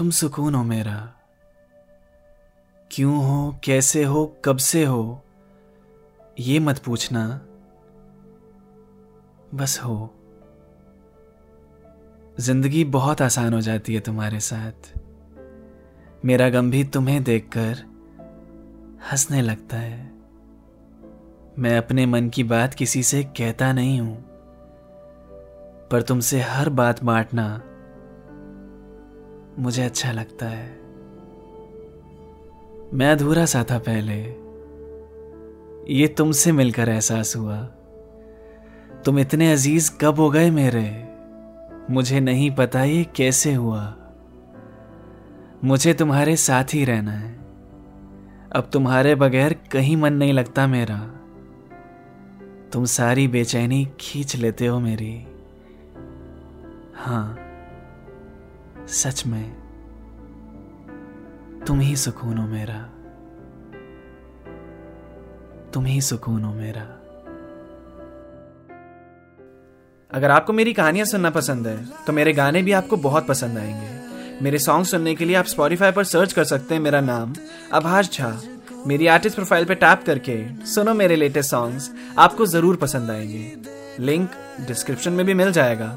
तुम सुकून हो मेरा। क्यों हो, कैसे हो, कब से हो, ये मत पूछना। बस हो। ज़िंदगी बहुत आसान हो जाती है तुम्हारे साथ। मेरा गम भी तुम्हें देखकर हंसने लगता है। मैं अपने मन की बात किसी से कहता नहीं हूँ। पर तुमसे हर बात बांटना मुझे अच्छा लगता है। मैं अधूरा सा था पहले। ये तुमसे मिलकर एहसास हुआ। तुम इतने अज़ीज़ कब हो गए मेरे? मुझे नहीं पता ये कैसे हुआ। मुझे तुम्हारे साथ ही रहना है। अब तुम्हारे बगैर कहीं मन नहीं लगता मेरा। तुम सारी बेचैनी खींच लेते हो मेरी। हाँ सच में, तुम ही सुकून हो मेरा। तुम ही सुकून हो मेरा। अगर आपको मेरी कहानियाँ सुनना पसंद है तो मेरे गाने भी आपको बहुत पसंद आएँगे। मेरे सॉन्ग सुनने के लिए आप स्पॉटिफाई पर सर्च कर सकते हैं मेरा नाम आभाष झा मेरी आर्टिस्ट प्रोफ़ाइल पर टैप करके सुनो मेरे लेटेस्ट सॉन्ग्स आपको ज़रूर पसंद आएँगे। लिंक डिस्क्रिप्शन में भी मिल जाएगा।